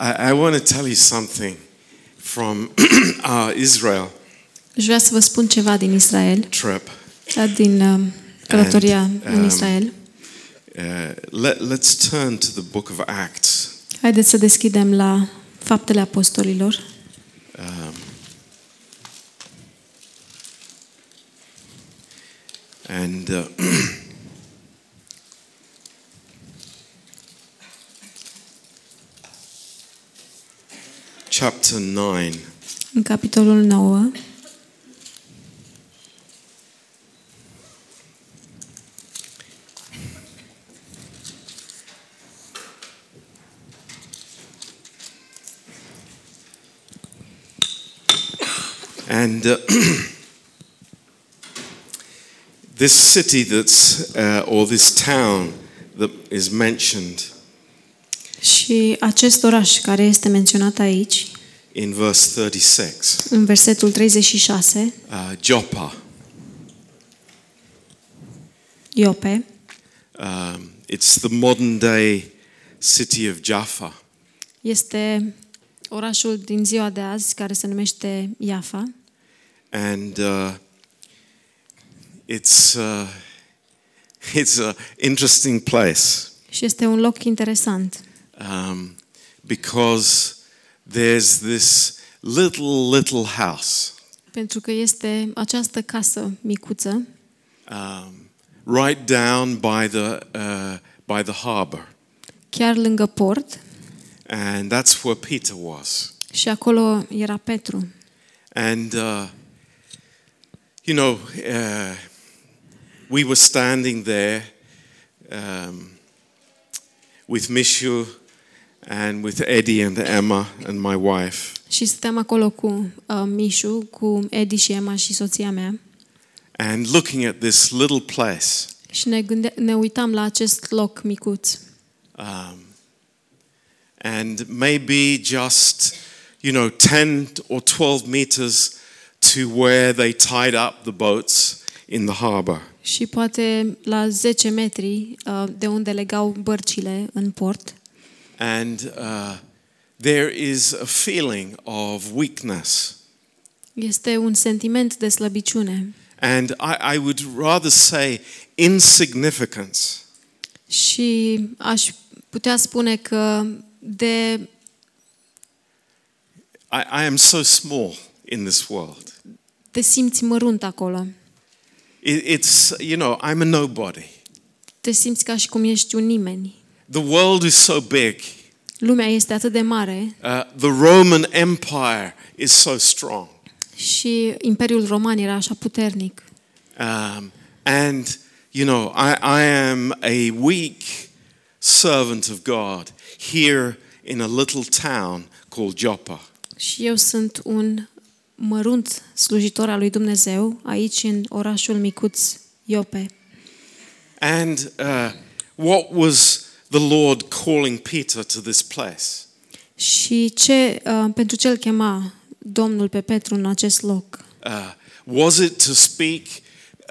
I, I want to tell you something from our Israel Și vreau să vă spun ceva din Israel, trip. din uh, călătoria And, în um, Israel. Uh, let, let's turn to the book of Acts. Haideți să deschidem la Faptele Apostolilor. Um, and uh, chapter 9. În capitolul 9, And uh, this city that's, uh, or this town that is mentioned și acest oraș care este menționat aici, in verse 36, în versetul 36, uh, Joppa, Iope, um, it's the modern day city of Jaffa. este orașul din ziua de azi care se numește Iafa And uh, it's, uh, it's an interesting place. Și este un loc interesant. Um, because there's this little, little house pentru că este această casă micuță um, right down by the, uh, by the harbor. chiar lângă port And that's where Peter was. și acolo era Petru. And, uh, you know, uh, we were standing there um, with Mishu and with Eddie and Emma and my wife. Și stăteam acolo cu uh, Mișu, cu Edi și Emma și soția mea And looking at this little place, și ne, gânde- ne uitam la acest loc micuț. um, and maybe just, you know, 10 or 12 meters to where they tied up the boats in the harbor. Și poate la 10 metri uh, de unde legau bărcile în port. And uh, there is a feeling of weakness. Este un sentiment de slăbiciune And I, I would rather say insignificance. și aș putea spune că de I, I am so small in this world. te simți mărunt acolo. It, it's, you know, I'm a nobody. Te simți ca și cum ești un nimeni. The world is so big. Lumea este atât de mare Uh, the Roman Empire is so strong. și Imperiul Roman era așa puternic. Um, and, you know, I, I am a weak servant of God here in a little town called Joppa. Și eu sunt un mărunt slujitor al lui Dumnezeu aici în orașul micuț Iope. And uh, what was the Lord calling Peter to this place? Și ce, uh, pentru ce îl chema Domnul pe Petru în acest loc? Uh, was it to speak,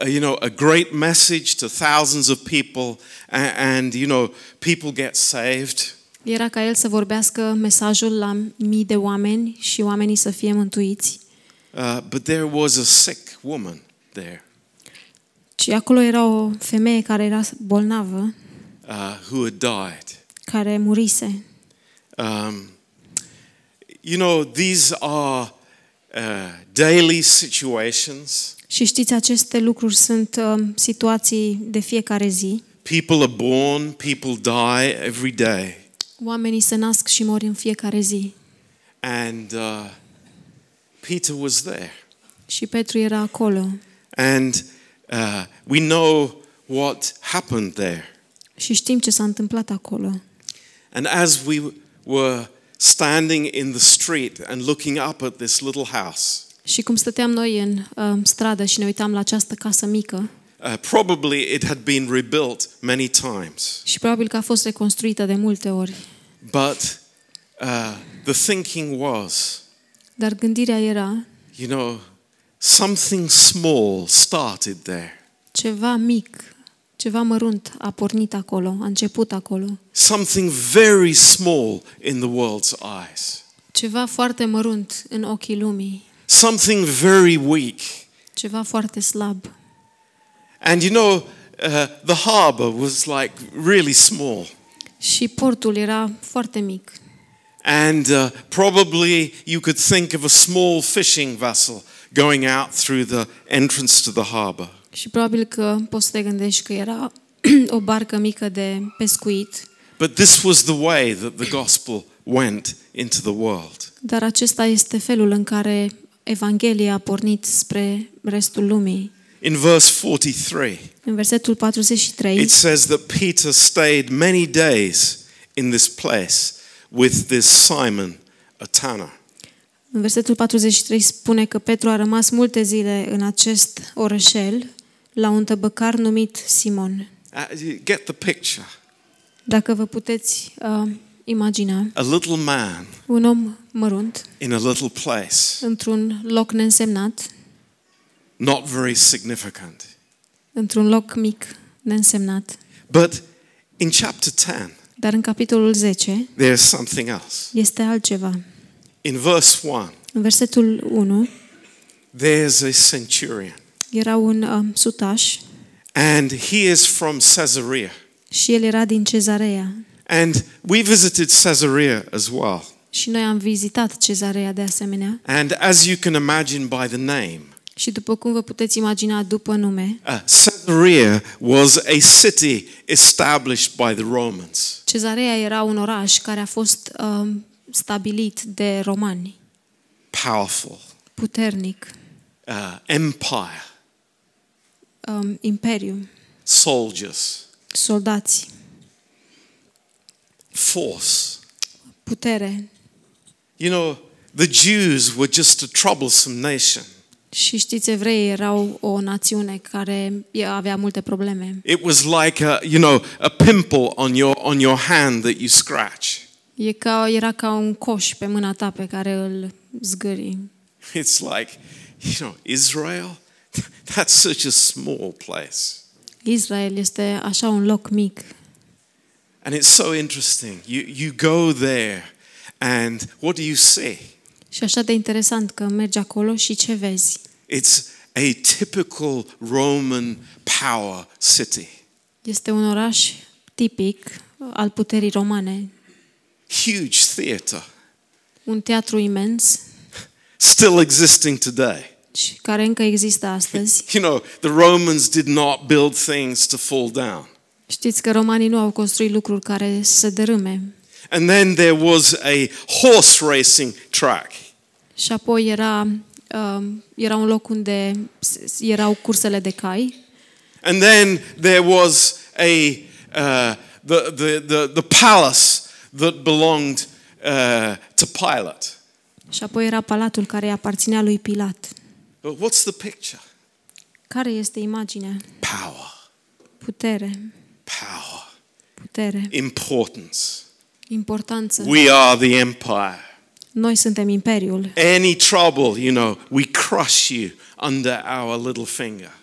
uh, you know, a great message to thousands of people and, and, you know, people get saved? Era ca el să vorbească mesajul la mii de oameni și oamenii să fie mântuiți. Uh, but there was a sick woman there Ci acolo era o femeie care era bolnavă, uh, who had died. care murise. Um, you know, these are uh, daily situations. Și știți, aceste lucruri sunt uh, situații de fiecare zi. People are born, people die every day. Oamenii se nasc și mor în fiecare zi. And uh, Peter was there. Și Petru era acolo. And uh, we know what happened there. Și știm ce s-a întâmplat acolo. And as we were standing in the street and looking up at this little house, Și cum stăteam noi în uh, stradă și ne uitam la această casă mică, uh, probably it had been rebuilt many times. și probabil că a fost reconstruită de multe ori, But uh, the thinking was, dar gândirea era you know, something small started there. ceva mic, Ceva mărunt a pornit acolo, a început acolo. Something very small in the world's eyes. Ceva foarte mărunt în ochii lumii. Something very weak. Ceva foarte slab. And you know, uh, the harbor was like really small. Și portul era foarte mic. And uh, probably you could think of a small fishing vessel going out through the entrance to the harbor. Și probabil că poți să te gândești că era o barcă mică de pescuit, But this was the way that the gospel went into the world. dar acesta este felul în care Evanghelia a pornit spre restul lumii. In verse 43, În versetul 43 it says that Peter stayed many days in this place with this Simon, a tanner. În versetul 43 spune că Petru a rămas multe zile în acest orășel la un tăbăcar numit Simon. Uh, you get the picture. Dacă vă puteți uh, imagina, A little man un om mărunt in a little place, într-un loc neînsemnat, not very significant. într-un loc mic, neînsemnat. But in chapter 10, Dar în capitolul 10 there's something else. este altceva. In verse 1, În versetul 1 there's a centurion, era un uh, sutaș and he is from Caesarea. și el era din Cezarea. And we visited Caesarea as well. Și noi am vizitat Cezarea de asemenea. And as you can imagine by the name, Și după cum vă puteți imagina după nume, uh, Caesarea was a city established by the Romans. Cezarea era un oraș care a fost uh, stabilit de romani, Powerful, puternic, uh, empire, um, imperiu, soldiers, soldați, force. putere. You know, the Jews were just a troublesome nation. Și știți, evreii erau o națiune care avea multe probleme. It was like a, you know, a pimple on your on your hand that you scratch. E ca, era ca un coș pe mâna ta pe care îl zgâri. It's like, you know, Israel. That's such a small place. Israel este așa un loc mic. And it's so interesting. You you go there and what do you see? Și așa de interesant că mergi acolo și ce vezi? It's a typical Roman power city. Este un oraș tipic al puterii romane. Huge theater, Un teatru imens still existing today. Și care încă există astăzi. You know, the Romans did not build things to fall down. Știți că romanii nu au construit lucruri care să se dărâme. And then there was a horse racing track. Și apoi era, uh, era un loc unde s- erau cursele de cai And then there was a uh, the, the, the, the palace that belonged uh, to Pilate. și apoi era palatul care îi aparținea lui Pilat. But what's the picture? Care este imaginea? Power, Putere, power, putere, importance. importanță. We are the empire. Noi suntem imperiul. Any trouble, you know, we crush you under our little finger.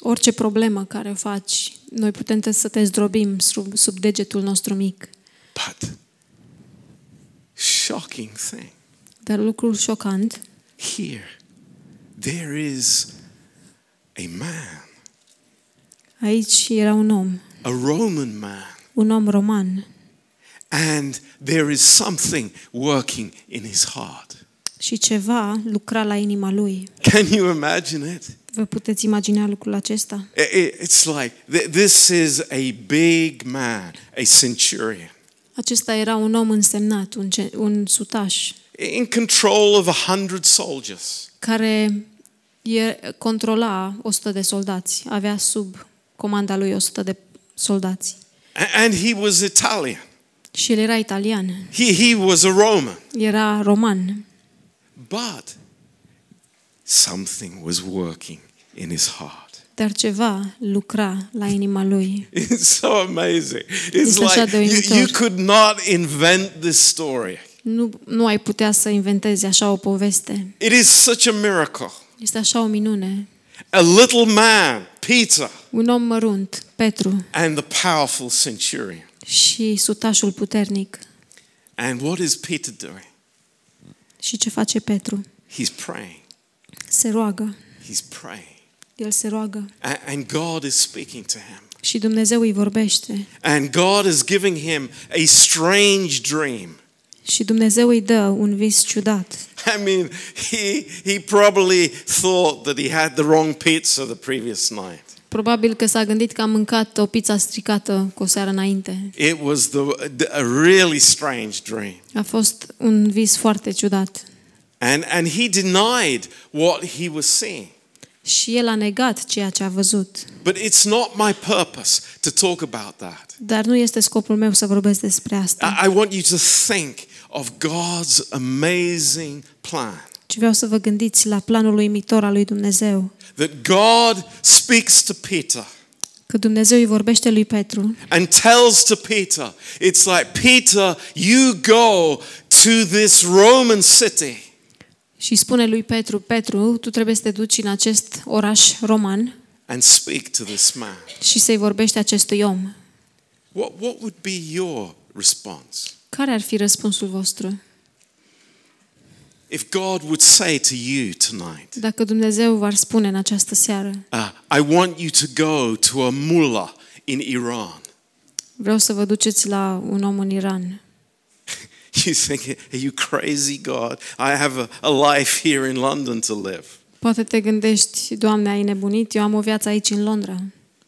Orice problemă care o faci, noi putem te- să te zdrobim sub, sub degetul nostru mic. But shocking thing Dar lucrul șocant, here, there is a man, aici era un om, a Roman man, un om roman and there is something working in his heart. și ceva lucra la inima lui. Can you imagine it? Vă puteți imagina lucrul acesta? I- I- It's like th- this is a big man, a centurion, Acesta era un om însemnat, un, ce- un sutaș, in control of a hundred soldiers. Care e, controla 100 de soldați, avea sub comanda lui 100 de soldați. A- And he was Italian. Și el era italian, He, he was a Roman. era roman, But something was working in his heart. dar ceva lucra la inima lui. It's so amazing. It's Este așa like de you, uimitor. you could not invent this story. Nu, nu ai putea să inventezi așa o poveste. It is such a miracle. Este așa o minune. A little man, Peter, Un om mărunt, Petru, and the powerful centurion. și sutașul puternic. And what is Peter doing? Și ce face Petru? He's praying. Se roagă. He's praying. El se roagă. A- And God is speaking to him. Și Dumnezeu îi vorbește. And God is giving him a strange dream. Și Dumnezeu îi dă un vis ciudat. I mean, he, he probably thought that he had the wrong pizza the previous night. Probabil că s-a gândit că a mâncat o pizza stricată cu o seară înainte. It was the, a really strange dream. A fost un vis foarte ciudat. And, and he denied what he was seeing. Și el a negat ceea ce a văzut. But it's not my purpose to talk about that. Dar nu este scopul meu să vorbesc despre asta. I I want you to think of God's amazing plan. Ci vreau să vă gândiți la planul uimitor al lui Dumnezeu. That God speaks to Peter Că Dumnezeu îi vorbește lui Petru and tells to Peter, it's like, Peter, you go to this Roman city și spune lui Petru, Petru, tu trebuie să te duci în acest oraș roman and speak to this man. și să-i vorbești acestui om. What, what would be your response? Care ar fi răspunsul vostru? If God would say to you tonight, Dacă Dumnezeu v-ar spune în această seară, uh, I want you to go to a mullah in Iran. vreau să vă duceți la un om în Iran. You think, are you crazy, God? I have a, a life here in London to live. Poate te gândești, Doamne, ai nebunit, eu am o viață aici în Londra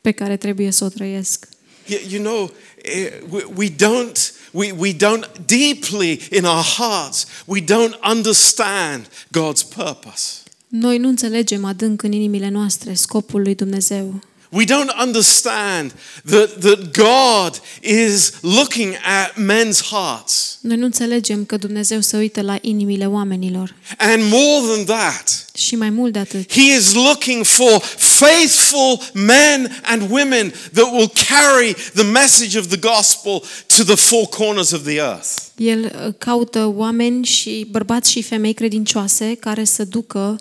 pe care trebuie să o trăiesc. You, you know, eh, we, we don't, we, we don't deeply in our hearts, we don't understand God's purpose. Noi nu înțelegem adânc în inimile noastre scopul lui Dumnezeu. We don't understand that, that God is looking at men's hearts. Noi nu înțelegem că Dumnezeu se uită la inimile oamenilor. And more than that, Și mai mult de atât, He is looking for faithful men and women that will carry the message of the gospel to the four corners of the earth. El uh, caută oameni și bărbați și femei credincioase care să ducă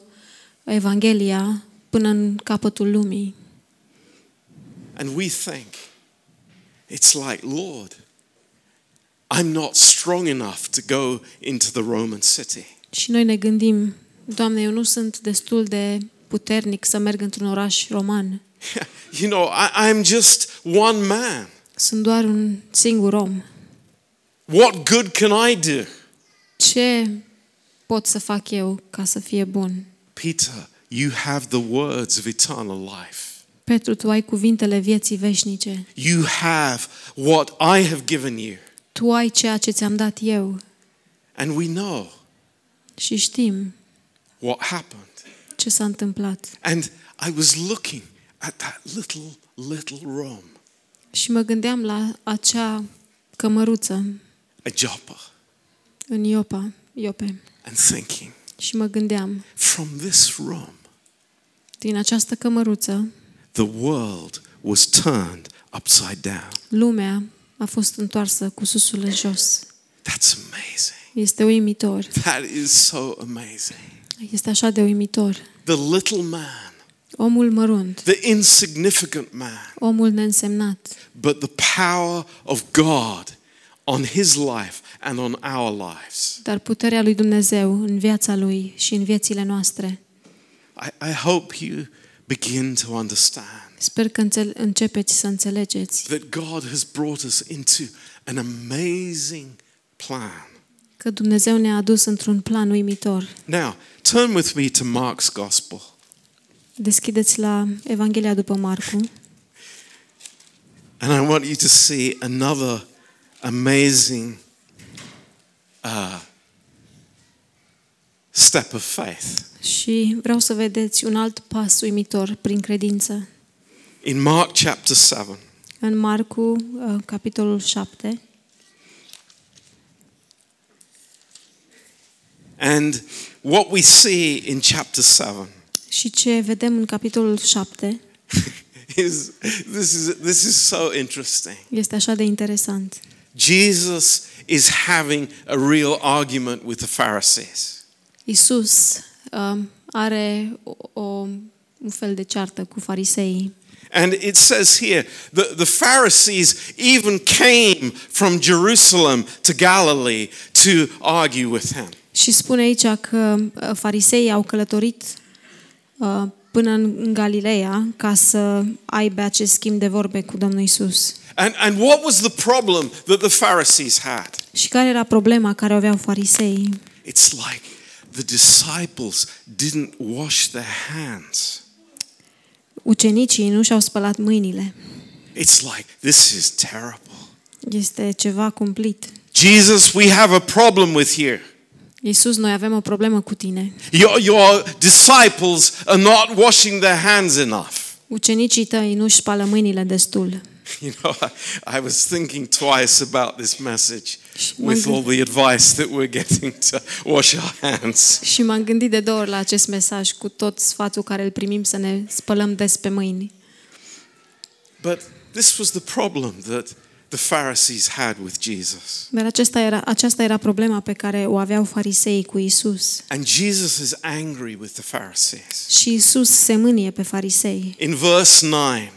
Evanghelia până în capătul lumii. And we think, it's like, Lord, I'm not strong enough to go into the Roman city. Și noi ne gândim, Doamne, eu nu sunt destul de puternic să merg într-un oraș roman. You know, I, I'm just one man. Sunt doar un singur om. What good can I do? Ce pot să fac eu ca să fie bun? Peter, you have the words of eternal life. Petru, tu ai cuvintele vieții veșnice. You have what I have given you. Tu ai ceea ce ți-am dat eu. And we know Și știm what happened. ce s-a întâmplat. And I was looking at that little, little room, Și mă gândeam la acea cămăruță a Joppa, în Iopa, Iope. and thinking, Și mă gândeam, from this room, din această cămăruță, the world was turned upside down. lumea a fost întoarsă cu susul în jos. That's amazing. Este uimitor. That is so amazing. Este așa de uimitor. The little man, Omul mărunt, the insignificant man, omul neînsemnat, but the power of God on his life and on our lives. dar puterea lui Dumnezeu în viața lui și în viețile noastre. I, I hope you begin to understand Sper că înțel- începeți să înțelegeți that God has brought us into an amazing plan. că Dumnezeu ne-a adus într-un plan uimitor. Now, turn with me to Mark's Gospel. Deschideți la Evanghelia după Marcu And I want you to see another amazing uh, step of faith. și vreau să vedeți un alt pas uimitor prin credință. In Mark chapter 7, În Marcu, uh, capitolul 7, and what we see in chapter 7 și ce vedem în capitolul 7 is this is this is so interesting. este așa de interesant. Jesus is having a real argument with the Pharisees. Isus um, are o, o, un fel de ceartă cu fariseii And it says here that the Pharisees even came from Jerusalem to Galilee to argue with him. Și spune aici că uh, fariseii au călătorit uh, până în în Galileea ca să aibă acest schimb de vorbe cu Domnul Isus. And, and what was the problem that the Pharisees had? Și care era problema care o aveau fariseii? It's like the disciples didn't wash their hands. Ucenicii nu și-au spălat mâinile. It's like, this is terrible. Este ceva cumplit. Jesus, we have a problem with you. Iisus, noi avem o problemă cu tine. Your, your disciples are not washing their hands enough. Ucenicii tăi nu-și spală mâinile destul. You know, I, I was thinking twice about this message m-am with all the advice that we're getting to wash our hands. Și m-am gândit de două ori la acest mesaj cu tot sfatul care îl primim să ne spălăm des pe mâini. But this was the problem that the Pharisees had with Jesus. Dar acesta era, aceasta era problema pe care o aveau fariseii cu Isus. And Jesus is angry with the Pharisees. Și Isus se mânie pe farisei. In verse 9,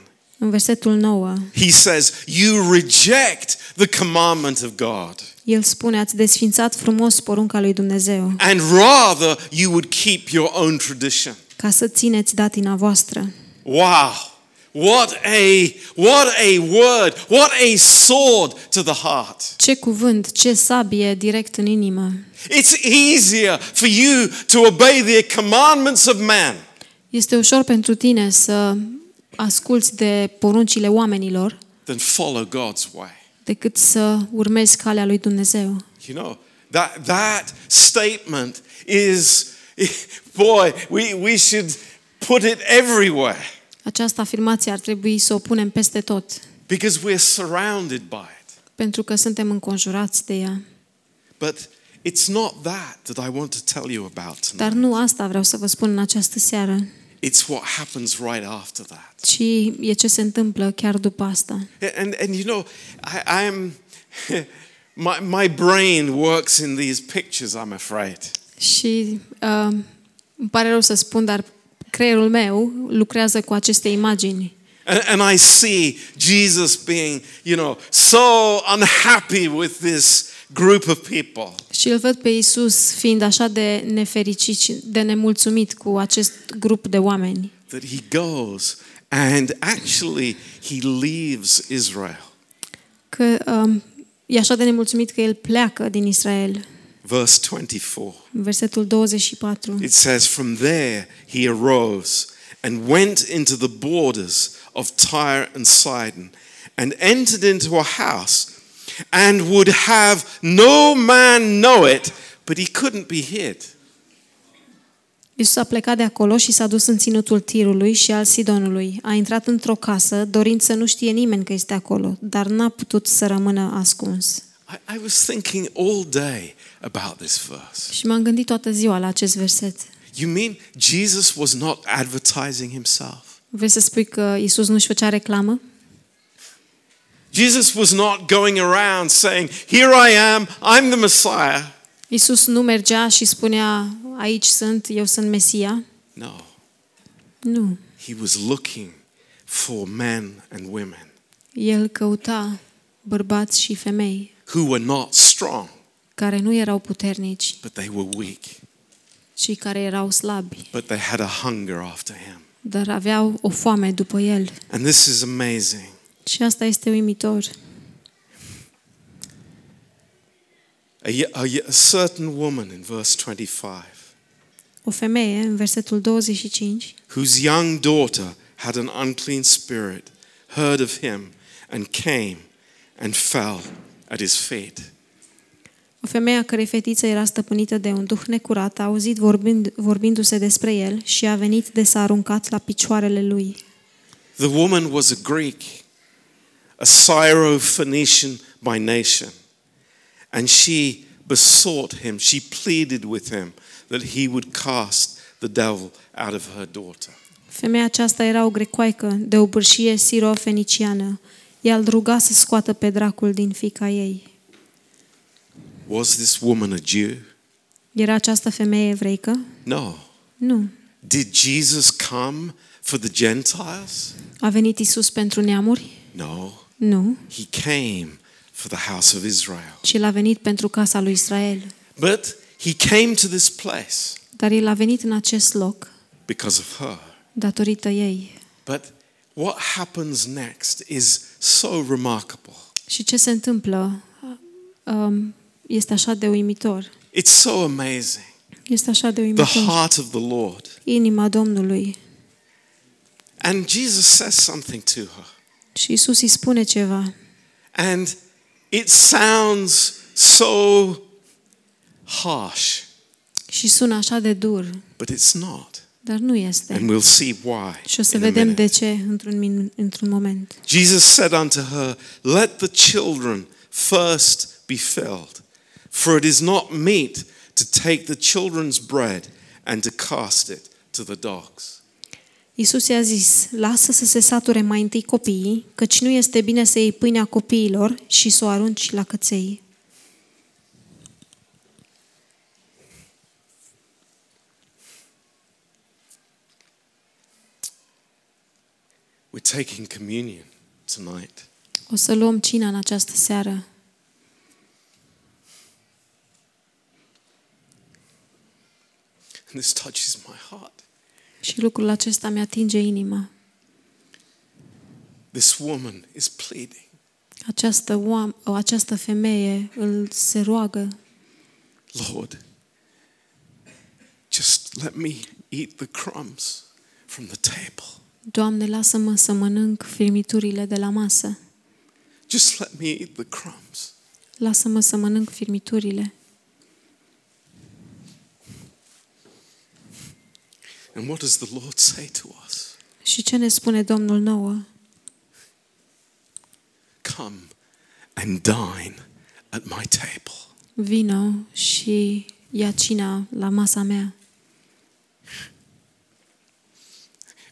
În versetul 9, he says, You reject the commandment of God, el spune, ați desfințat frumos porunca lui Dumnezeu, and rather you would keep your own tradition. ca să țineți datina voastră. Wow. What a what a word, what a sword to the heart. Ce cuvânt, ce sabie direct în inimă. It's easier for you to obey the commandments of man Este ușor pentru tine să asculți de poruncile oamenilor than follow God's way. decât să urmezi calea lui Dumnezeu. You know, that that statement is boy, we, we should put it everywhere Această afirmație ar trebui să o punem peste tot, because we're surrounded by it. pentru că suntem înconjurați de ea. But it's not that that I want to tell you about tonight. Dar nu asta vreau să vă spun în această seară, It's what happens right after that. ci e ce se întâmplă chiar după asta. And, and you know, I, I'm, my, my brain works in these pictures, I'm afraid. Și uh, îmi pare rău să spun, dar creierul meu lucrează cu aceste imagini. And, and I see Jesus being, you know, so unhappy with this group of people. Și îl văd pe Isus fiind așa de nefericit și de nemulțumit cu acest grup de oameni. that he goes and actually he leaves Israel. Că um, e așa de nemulțumit că el pleacă din Israel. Verse 24. În versetul 24. It says, From there he arose and went into the borders of Tyre and Sidon and entered into a house and would have no man know it, but he couldn't be hid. Isus a plecat de acolo și s-a dus în ținutul Tirului și al Sidonului. A intrat într-o casă, dorind să nu știe nimeni că este acolo, dar n-a putut să rămână ascuns. I, I was thinking all day about this verse. Și m-am gândit toată ziua la acest verset. You mean Jesus was not advertising himself? Vrei să spui că Isus nu-și făcea reclamă? Jesus was not going around saying, Here I am, I'm the Messiah. Isus nu mergea și spunea, aici sunt, eu sunt Mesia. No, Nu. he was looking for men and women El căuta bărbați și femei who were not strong, care nu erau puternici, but they were weak, ci care erau slabi, but they had a hunger after him. dar aveau o foame după el. And this is amazing. Și asta este uimitor. A, y- a, y- a certain woman in verse 25, O femeie, în versetul 25, whose young daughter had an unclean spirit, heard of him and came and fell at his feet. o femeie a cărei fetiță era stăpânită de un duh necurat, a auzit vorbind, vorbindu-se despre el și a venit de s-a aruncat la picioarele lui. The woman was a Greek, a Syro-Phoenician by nation, and she besought him, she pleaded with him that he would cast the devil out of her daughter. Femeia aceasta era o grecoaică de o bârșie siro-feniciană. Ea îl ruga să scoată pe dracul din fica ei. Was this woman a Jew? Era această femeie evreică? No. Nu. Did Jesus come for the Gentiles? A venit Isus pentru neamuri? No. Nu, He came for the house of Israel. ci El a venit pentru casa lui Israel. But he came to this place Dar El a venit în acest loc because of her. datorită ei. But what happens next is so remarkable. Și ce se întâmplă um, este așa de uimitor. It's so amazing. Este așa de The uimitor. heart of the Lord. Inima Domnului. And Jesus says something to her. Și Isus îi spune ceva. And it sounds so harsh, Și sună așa de dur, but it's not. dar nu este. And we'll see why. Și o să in a vedem minute. de ce într-un, min- într-un moment. Jesus said unto her, Let the children first be filled, for it is not meet to take the children's bread and to cast it to the dogs. Isus i-a zis, lasă să se sature mai întâi copiii, căci nu este bine să iei pâinea copiilor și să o arunci la căței. We're taking communion tonight. O să luăm cina în această seară. And this touches my heart. Și lucrul acesta mi atinge inima. This woman is pleading, Această, oam- o, această femeie îl se roagă, Lord, just let me eat the crumbs from the table. Doamne, lasă-mă să mănânc firmiturile de la masă. Just let me eat the crumbs. Lasă-mă să mănânc firmiturile. And what does the Lord say to us? Și ce ne spune Domnul nouă? Come and dine at my table. Vino și ia cina la masa mea.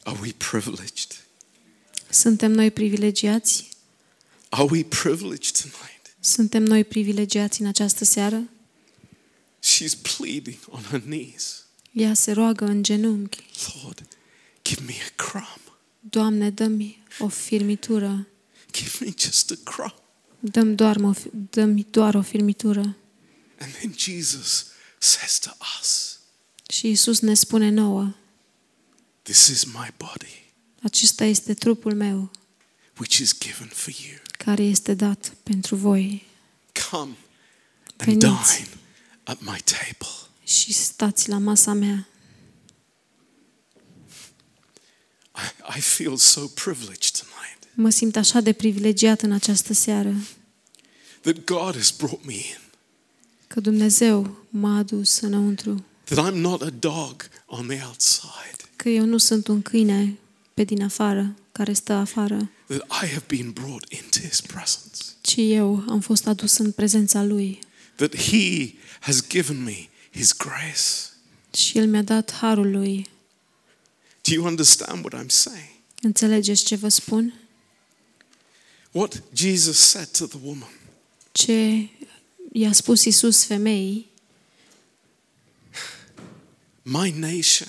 Are we privileged? Suntem noi privilegiați? Are we privileged tonight? Suntem noi privilegiați în această seară? She's pleading on her knees. Ea se roagă în genunchi. Lord, give me a crumb. Doamne, dă-mi o firmitură. Give me just a crumb. Dă-mi doar, mă, dă-mi doar o firmitură. And then Jesus says to us, Și Isus ne spune nouă, This is my body, acesta este trupul meu, which is given for you. care este dat pentru voi. Come and Veniți. dine at my table. Și stați la masa mea. I, I feel so privileged tonight Mă simt așa de privilegiat în această seară. that God has brought me in, că Dumnezeu m-a adus înăuntru, that I'm not a dog on the outside, că eu nu sunt un câine pe din afară, care stă afară, that I have been brought into his presence, ci eu am fost adus în prezența Lui. That he has given me his grace. și El mi-a dat harul Lui. Do you understand what I'm saying? Înțelegeți ce vă spun? What Jesus said to the woman Ce i-a spus Isus femeii, My nation,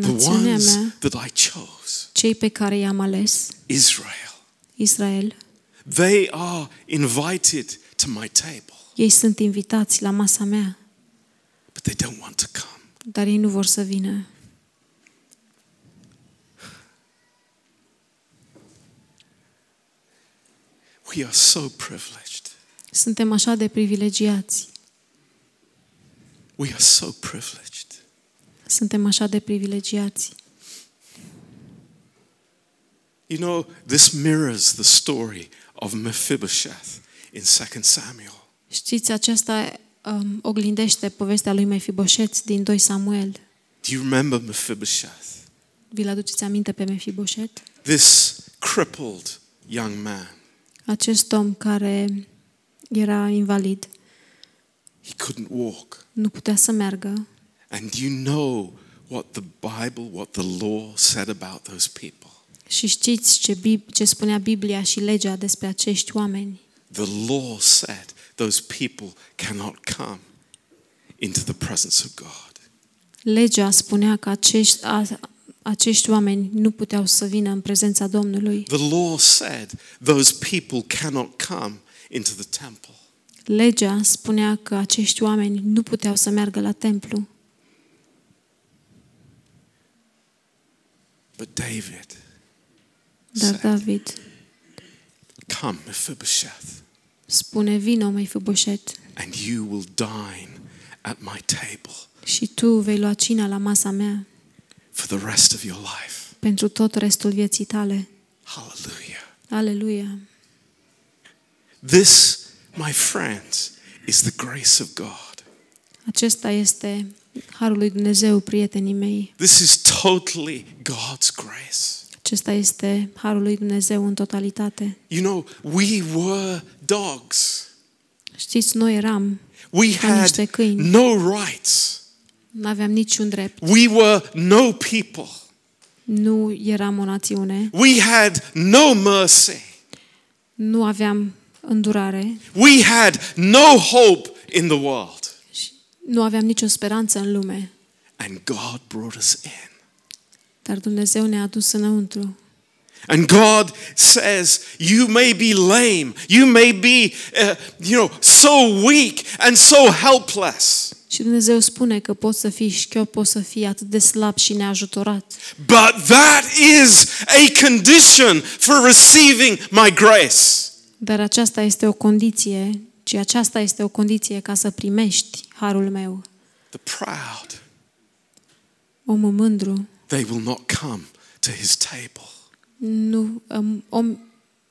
the națiunea ones mea, that I chose, cei pe care i-am ales, Israel, Israel, they are invited to my table, ei sunt invitați la masa mea, but they don't want to come. dar ei nu vor să vină. We are so privileged. Suntem așa de privilegiați. We are so privileged. Suntem așa de privilegiați. You know, this mirrors the story of Mephibosheth in 2 Samuel. Știți, aceasta um, oglindește povestea lui Mefiboset din 2 Samuel. Do you remember Mephibosheth? Vi-l aduceți aminte pe Mefiboset? This crippled young man. Acest om care era invalid, He couldn't walk. nu putea să meargă. And do you know what the Bible, what the law said about those people? Și știți ce, Bib- ce spunea Biblia și legea despre acești oameni? The law said those people cannot come into the presence of God. Legea spunea că acești, a, acești oameni nu puteau să vină în prezența Domnului. The law said those people cannot come into the temple. Legea spunea că acești oameni nu puteau să meargă la templu. But David Dar said, David Come, Mephibosheth, spune, vino, Mephibosheth, and you will dine at my table și tu vei lua cina la masa mea for the rest of your life. pentru tot restul vieții tale. Hallelujah. Aleluia! This, my friends, is the grace of God. Acesta este Harul lui Dumnezeu, prietenii mei. This is totally God's grace. Acesta este Harul lui Dumnezeu în totalitate. You know, we were dogs. Știți, noi eram, We Ca had niște câini. no rights. nu aveam niciun drept, We were no people. nu eram o națiune, We had no mercy. nu aveam îndurare, We had no hope in the world. și nu aveam nicio speranță în lume. And God brought us in. Dar Dumnezeu ne-a adus înăuntru. And God says, You may be lame, you may be, uh, you know, so weak and so helpless, Și Dumnezeu spune că poți să fii șchiop, poți să fii atât de slab și neajutorat. but that is a condition for receiving my grace. Dar aceasta este o condiție, ci aceasta este o condiție ca să primești harul meu. The proud, Omul mândru, they will not come to his table. nu, um, om,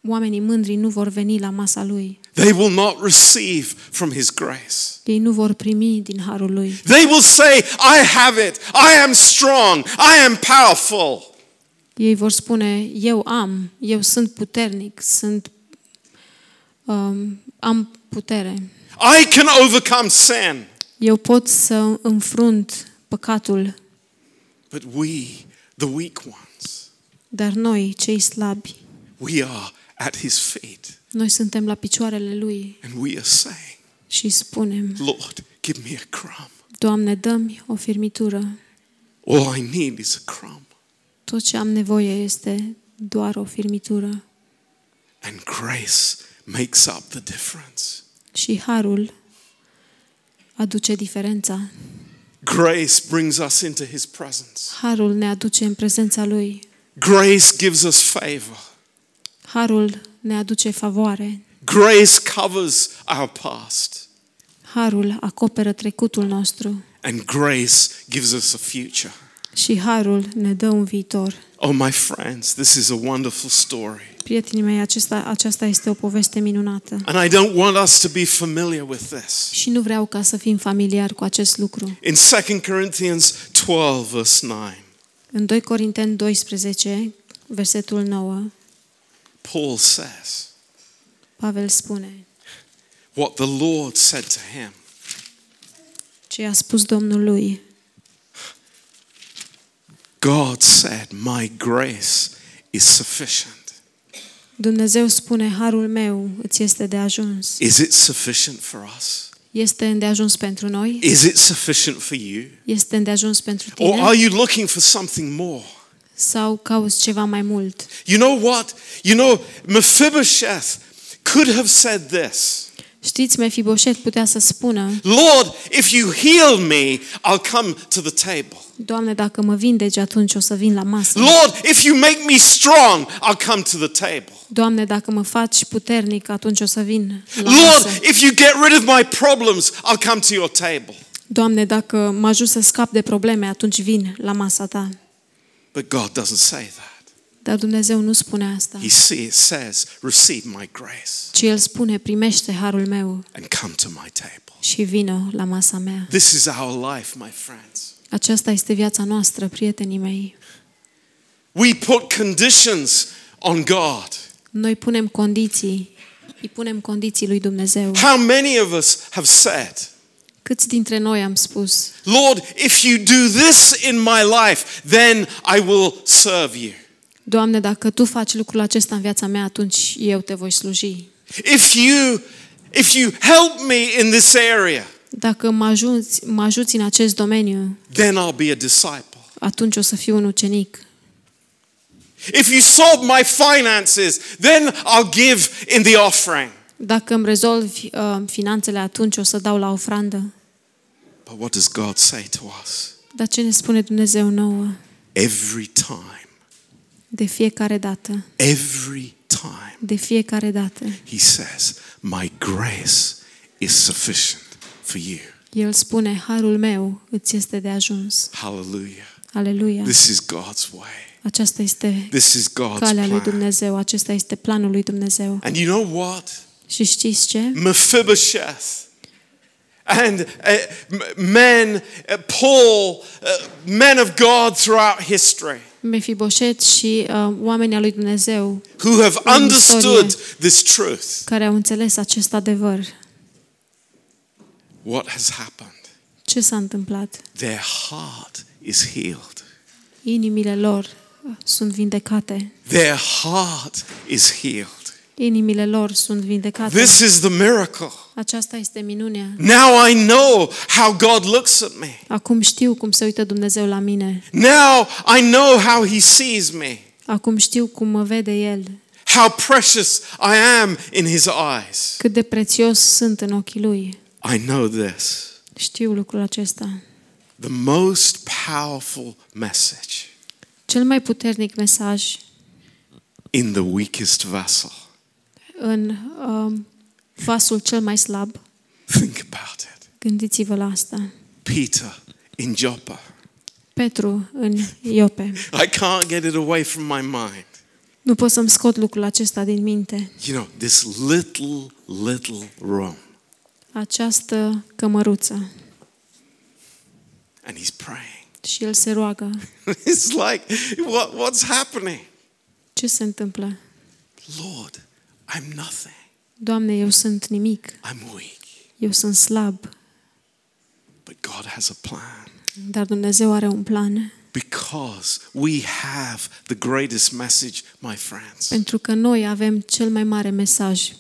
oamenii mândri nu vor veni la masa lui. They will not receive from his grace. Ei nu vor primi din harul lui. They will say, I have it, I am strong, I am powerful. Ei vor spune, eu am, eu sunt puternic, sunt, um, am putere. I can overcome sin. Eu pot să înfrunt păcatul, But we, the weak ones, dar noi, cei slabi, we are at his feet. noi suntem la picioarele lui And we are saying, și spunem, Lord, give me a crumb. Doamne, dă-mi o firmitură. All I need is a crumb. Tot ce am nevoie este doar o firmitură. And grace makes up the difference. Și harul aduce diferența. Grace brings us into his presence. Harul ne aduce în prezența lui. Grace gives us favor. Harul ne aduce favoare. Grace covers our past. Harul acoperă trecutul nostru. And grace gives us a future. Și harul ne dă un viitor. Oh, my friends, this is a wonderful story. Prietenii mei, acesta, aceasta este o poveste minunată. And I don't want us to be familiar with this. Și nu vreau ca să fim familiari cu acest lucru. In 2 Corinthians 12, verse 9, În 2 Corinteni 12, versetul 9, Paul says, Pavel spune What the Lord said to him ce a spus Domnul lui. God said, My grace is sufficient. Dumnezeu spune, harul meu îți este de ajuns. Is it sufficient for us? Este de ajuns pentru noi? Is it sufficient for you? Este de ajuns pentru Or are tine? you looking for something more? Sau cauți ceva mai mult? You know what? You know, Mephibosheth could have said this Știți, Mefiboset putea să spună, Lord, if you heal me, I'll come to the table. Doamne, dacă mă vindeci, atunci o să vin la masă. Lord, if you make me strong, I'll come to the table. Doamne, dacă mă faci puternic, atunci o să vin la Lord, masă. if you get rid of my problems, I'll come to your table. Doamne, dacă mă ajut să scap de probleme, atunci vin la masa ta. But God doesn't say that. Dar Dumnezeu nu spune asta, He see- says, Receive my grace ci El spune, primește harul meu and come to my table. și vină la masa mea. This is our life, my friends. Aceasta este viața noastră, prietenii mei. We put conditions on God. Noi punem condiții, îi punem condiții lui Dumnezeu. How many of us have said, Câți dintre noi am spus, Lord, if you do this in my life, then I will serve you. Doamne, dacă Tu faci lucrul acesta în viața mea, atunci eu te voi sluji. If you if you help me in this area, Dacă mă ajuți, mă ajuți în acest domeniu, then I'll be a disciple. atunci o să fiu un ucenic. If you solve my finances, then I'll give in the offering. Dacă îmi rezolvi uh, finanțele, atunci o să dau la ofrandă. But what does God say to us? Dar ce ne spune Dumnezeu nouă? Every time, De fiecare dată, every time, de fiecare dată, He says, My grace is sufficient for you. El spune, harul meu îți este de ajuns. Hallelujah. Aleluia! This is God's way. Aceasta este This is God's calea lui plan. Dumnezeu, acesta este planul lui Dumnezeu. And you know what? Și știți ce? Mephibosheth and uh, m- men, uh, Paul, uh, men of God throughout history Mefiboset și uh, oamenii al lui Dumnezeu who have În understood istorie. this truth. care au înțeles acest adevăr. What has happened? Ce s-a întâmplat? Their heart is healed. Inimile lor uh, sunt vindecate. Their heart is healed. Inimile lor sunt vindecate. This is the miracle. Aceasta este minunea. Now I know how God looks at me. Acum știu cum se uită Dumnezeu la mine. Now I know how He sees me. Acum știu cum mă vede El. How precious I am in His eyes. Cât de prețios sunt în ochii Lui. I know this. Știu lucrul acesta. The most powerful message Cel mai puternic mesaj in the weakest vessel. în um, vasul cel mai slab, Think about it. gândiți-vă la asta. Peter in Joppa. Petru în Iope. I can't get it away from my mind. Nu pot să-mi scot lucrul acesta din minte. You know, this little, little room. Această cămăruță. And he's praying. Și el se roagă. it's like, what, what's happening? Ce se întâmplă? Lord, I'm nothing. Doamne, eu sunt nimic. I'm weak. Eu sunt slab. But God has a plan. Dar Dumnezeu are un plan. Because we have the greatest message, my friends. Pentru că noi avem cel mai mare mesaj.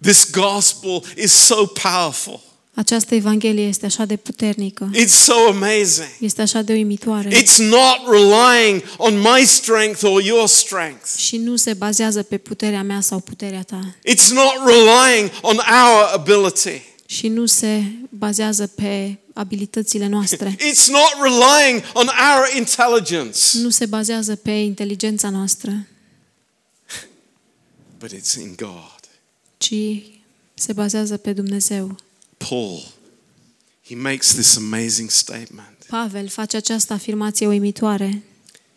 This gospel is so powerful. Această Evanghelie este așa de puternică. It's so amazing. Este așa de uimitoare. It's not relying on my strength or your strength. Și nu se bazează pe puterea mea sau puterea ta. It's not relying on our ability. Și nu se bazează pe abilitățile noastre. It's not relying on our intelligence. Nu se bazează pe inteligența noastră, But it's in God. ci se bazează pe Dumnezeu. Paul, he makes this amazing statement. Pavel face această afirmație uimitoare.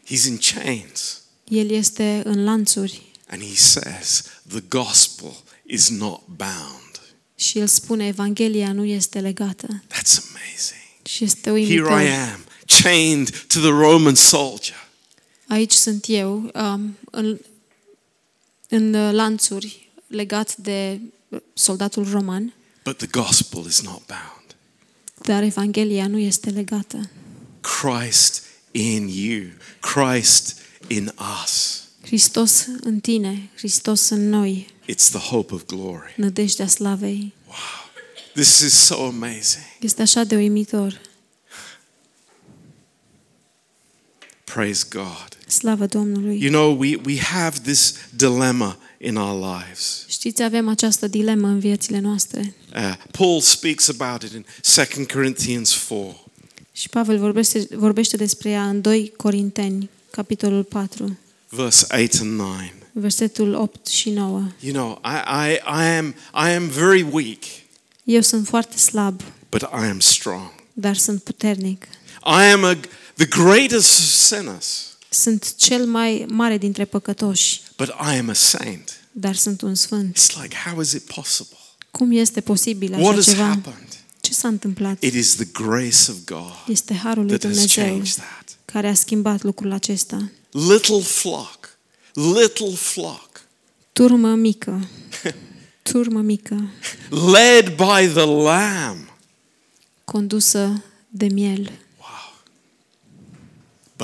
He's in chains El este în lanțuri and he says, The gospel is not bound. și el spune Evanghelia nu este legată. That's amazing. Și este Here I uimitor. am, chained to the Roman soldier. Aici sunt eu, um, în, în uh, lanțuri, legat de soldatul roman, But the gospel is not bound. dar Evanghelia nu este legată. Christ in you, Christ in us. Hristos în tine, Hristos în noi, It's the hope of glory. nădejdea slavei. Wow. This is so amazing. Este așa de uimitor. Praise God. Slavă Domnului. You know, we, we have this dilemma in our lives. Știți, avem această dilemă în viețile noastre. Uh, Paul speaks about it in 2 Corinthians 4. Și Pavel vorbește, vorbește despre ea în 2 Corinteni, capitolul 4, verse 8 and 9. versetul 8 și 9. You know, I, I, I, am, I am very weak, Eu sunt foarte slab, but I am strong. dar sunt puternic. I am a, the greatest of sinners, Sunt cel mai mare dintre păcătoși, but I am a saint. dar sunt un sfânt. It's like, how is it possible? Cum este posibil What așa has ceva? happened? Ce s-a întâmplat? It is the grace of God Este harul lui that has Dumnezeu changed that. care a schimbat lucrul acesta. Little flock, little flock, Turmă mică, turmă mică, led by the Lamb. condusă de miel, Wow.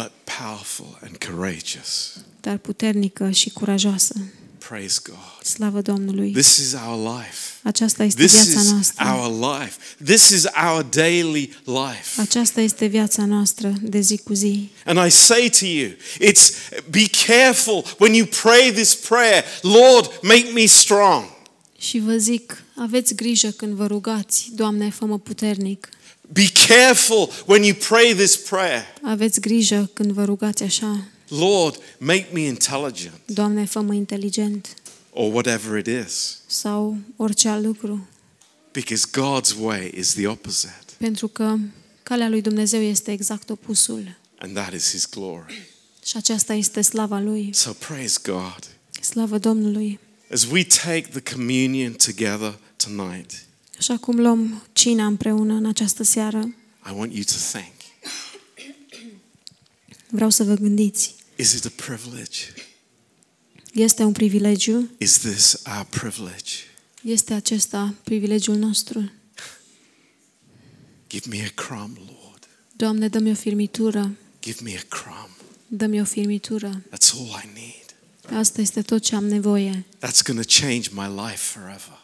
But powerful and courageous. dar puternică și curajoasă. Praise God. Slavă Domnului! This is our life. Aceasta este This viața is noastră. our life. This is our daily life. Aceasta este viața noastră de zi cu zi. And I say to you, it's be careful when you pray this prayer, Lord, make me strong. Și vă zic, aveți grijă când vă rugați, Doamne, fă-mă puternic. Be careful when you pray this prayer. Aveți grijă când vă rugați așa, Lord, make me intelligent Doamne, fă-mă inteligent or whatever it is. sau orice alt lucru. Because God's way is the opposite, Pentru că calea lui Dumnezeu este exact opusul. and that is His glory. Și aceasta este slava Lui. So praise God. Slavă Domnului! As we take the communion together tonight, Așa cum luăm cina împreună în această seară, I want you to think vreau să vă gândiți. is it a privilege? Este un privilegiu? Is this our privilege? Este acesta privilegiul nostru? Give me a crumb, Lord. Doamne, dă-mi o firmitură, Give me a crumb. dă-mi o firmitură. That's all I need. Asta este tot ce am nevoie. That's going to change my life forever.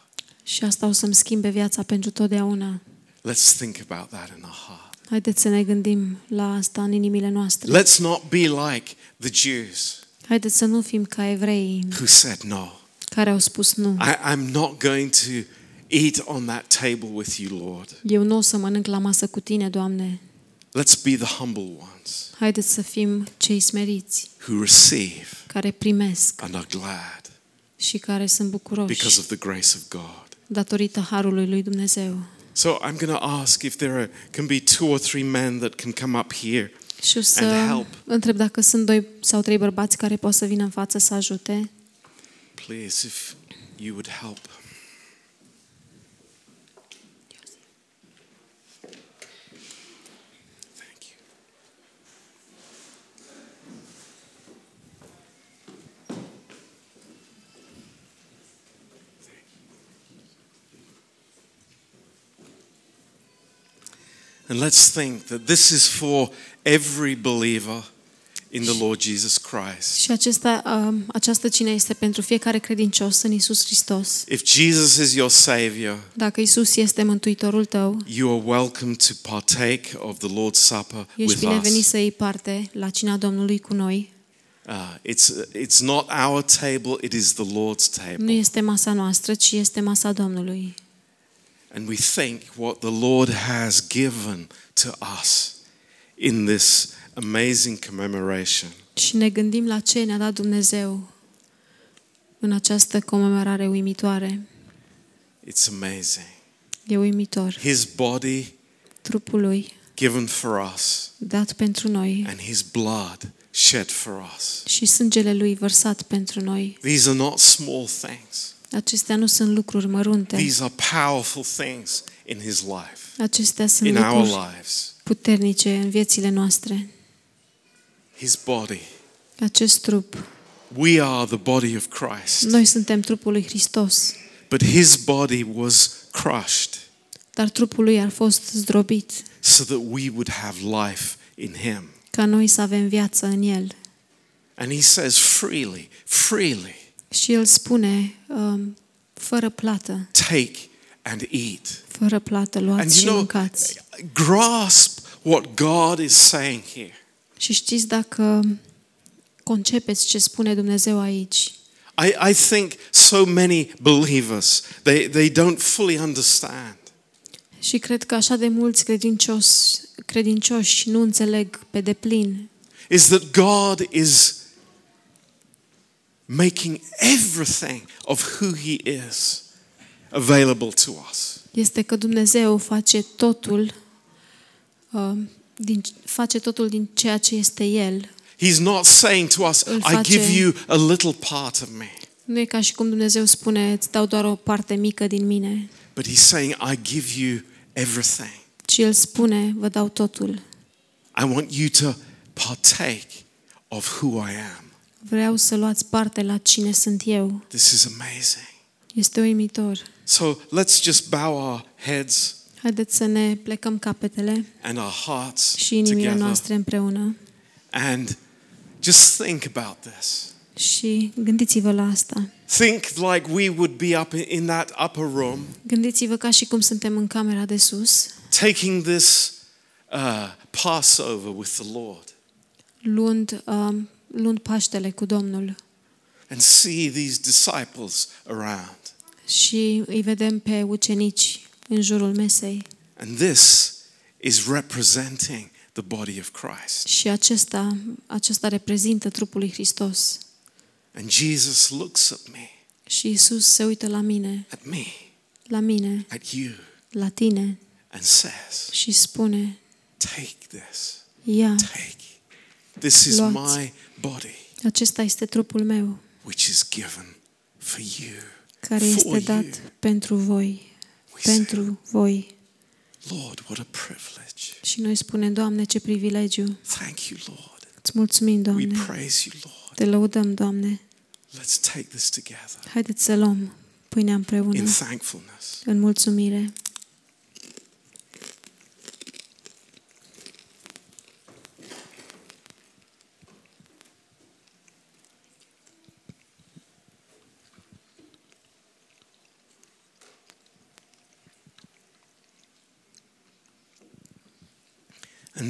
Și asta o să-mi schimbe viața pentru totdeauna. Let's think about that in our heart. Haideți să ne gândim la asta în inimile noastre. Let's not be like the Jews Haideți să nu fim ca evreii who said no. care au spus nu. I, I'm not going to eat on that table with you, Lord. Eu nu o să mănânc la masă cu tine, Doamne. Let's be the humble ones Haideți să fim cei smeriți, who receive care primesc and are glad și care sunt bucuroși because of the grace of God. Datorită harului lui Dumnezeu. So I'm going to ask if there are, can be two or three men that can come up here. Și o să And help. întreb dacă sunt doi sau trei bărbați care pot să vină în față să ajute. Please, if you would help. And let's think that this is for every believer in the Lord Jesus Christ. Și acesta, um, această cină este pentru fiecare credincios în Isus Hristos. If Jesus is your Savior, Dacă Isus este Mântuitorul tău, you are welcome to partake of the Lord's Supper ești with binevenit us. să iei parte la cina Domnului cu noi. Uh, it's, it's not our table, it is the Lord's Nu table. este masa noastră, ci este masa Domnului. And we think what the Lord has given to us in this amazing commemoration. Și ne gândim la ce ne-a dat Dumnezeu în această comemorare uimitoare. It's amazing. E uimitor. His body Trupul lui given for us dat pentru noi and his blood shed for us. și sângele lui vărsat pentru noi. These are not small things. Acestea nu sunt lucruri mărunte. These are powerful things in his life, Acestea sunt in our lucruri lives. puternice în viețile noastre. His body. Acest trup. We are the body of Christ. Noi suntem trupul lui Hristos, But his body was crushed dar trupul lui a fost zdrobit so that we would have life in him. ca noi să avem viață în el. And he says freely, freely, Și el spune um, fără plată, take and eat. fără plată And luați you și know, mâncați. grasp what God is saying here. Și știți dacă concepeți ce spune Dumnezeu aici, I, I think so many believers, they, they don't fully understand. și cred că așa de mulți credincios, credincioși nu înțeleg pe deplin, Is that God is making everything of who he is available to us. este că Dumnezeu face totul um, din, face totul din ceea ce este El. He's not saying to us, Îl I face- give you a little part of me. Nu e ca și cum Dumnezeu spune, îți dau doar o parte mică din mine, But he's saying, I give you everything. ci El spune, vă dau totul. I want you to partake of who I am. Vreau să luați parte la cine sunt eu. This is amazing. Este uimitor. So let's just bow our heads Haideți să ne plecăm capetele and our hearts și inimile together noastre împreună and just think about this. și gândiți-vă la asta. Think like we would be up in that upper room, Gândiți-vă ca și cum suntem în camera de sus, taking this uh, Passover with the Lord luând, um, luând Paștele cu Domnul and see these disciples around. și îi vedem pe ucenici în jurul mesei. And this is representing the body of Christ. Și acesta, acesta reprezintă trupul lui Hristos. And Jesus looks at me, Și Isus se uită la mine, at me, la mine, at you, la tine and says, și spune, Take this. ia, Take. This is Luați. my body, acesta este trupul meu, which is given for you. care For este you. dat pentru voi, We say, pentru voi. Lord, what a privilege. Și noi spunem, Doamne, ce privilegiu. Thank you, Lord. Îți mulțumim, We Doamne. praise you, Lord. Te lăudăm, Doamne. Let's take this together Haideți să luăm pâinea împreună in thankfulness. în mulțumire.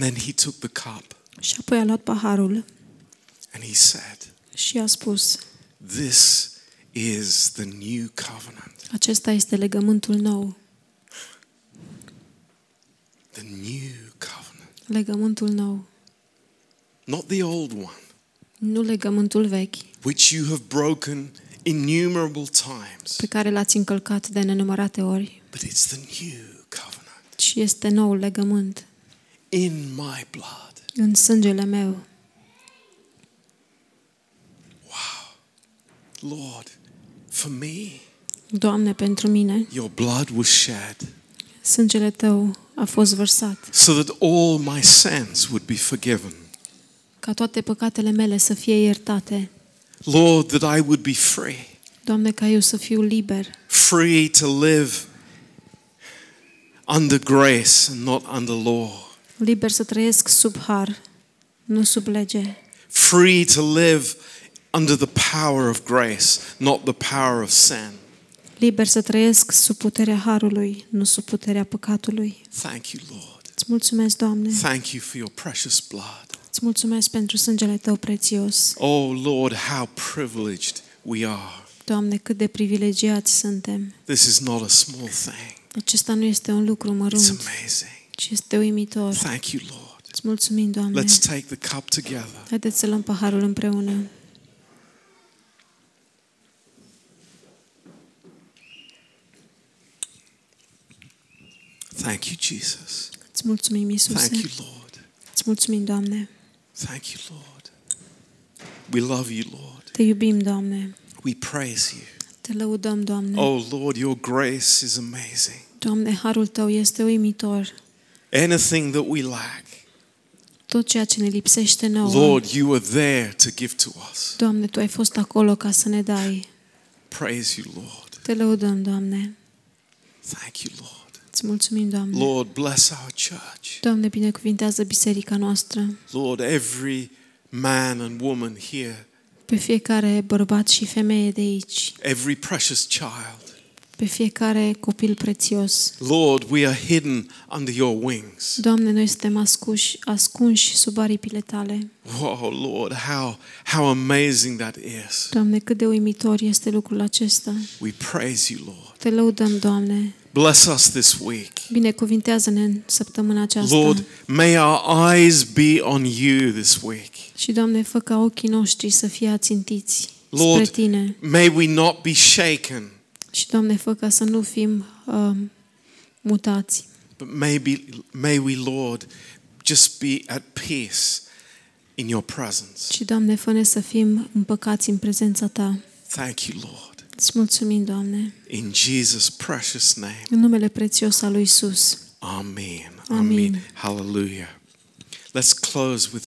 Then he took the cup Și apoi a luat paharul and he said, și a spus, This is the new covenant. acesta este legământul nou, The new covenant. legământul nou, Not the old one, nu legământul vechi, which you have broken innumerable times, pe care l-ați încălcat de nenumărate ori, but it's the new covenant și este noul legământ in my blood. în sângele meu. Lord, for me, Doamne, pentru mine, your blood was shed sângele Tău a fost vărsat, so that all my sins would be forgiven. ca toate păcatele mele să fie iertate. Lord, that I would be free, Doamne, ca eu să fiu liber, free to live under grace and not under law, liber să trăiesc sub har, nu sub lege, free to live under the power of grace, not the power of sin. liber să trăiesc sub puterea harului, nu sub puterea păcatului. Thank you, Lord. Îți mulțumesc, Doamne. Thank you for your precious blood. Îți mulțumesc pentru sângele Tău prețios. Oh, Lord, how privileged we are. Doamne, cât de privilegiați suntem. This is not a small thing, Acesta nu este un lucru it's mărunt, amazing. Ci este uimitor. Thank you, Lord. Îți mulțumim, Doamne. Let's take the cup together. Haideți să luăm paharul împreună. Thank you, Jesus. Îți mulțumim, Iisuse. Thank you, Lord. Îți mulțumim, Doamne. Thank you, Lord. We love you, Lord. Te iubim, Doamne. We praise you. Te lăudăm, Doamne. Oh, Lord, your grace is amazing. Doamne, harul Tău este uimitor. Anything that we lack, Tot ceea ce ne lipsește nouă. Lord, you are there to give to us. Doamne, Tu ai fost acolo ca să ne dai. Praise you, Lord. Te lăudăm, Doamne. Thank you, Lord. Îți mulțumim, Doamne. Lord, bless our church. Doamne, binecuvintează biserica noastră. Lord, every man and woman here, Pe fiecare bărbat și femeie de aici. every precious child. Pe fiecare copil prețios. Lord, we are hidden under your wings. Doamne, noi suntem ascuși, ascunși sub aripile Tale. Oh, Lord, how, how amazing that is. Doamne, cât de uimitor este lucrul acesta. We praise you, Lord. Te lăudăm, Doamne. Bless us this week. Binecuvintează-ne în săptămâna aceasta. Lord, may our eyes be on you this week. Și, Doamne, fă ca ochii noștri să fie ațintiți Lord, spre Tine. May we not be shaken, Și, Doamne, fă ca să nu fim um, mutați, but maybe, may we, Lord, just be at peace in your presence. Și, Doamne, fă să fim împăcați în prezența Ta. Thank you, Lord. Îți mulțumim, Doamne, In Jesus' precious name. în numele prețios al lui Isus. Amen. Amen. Amen. Hallelujah. Let's close with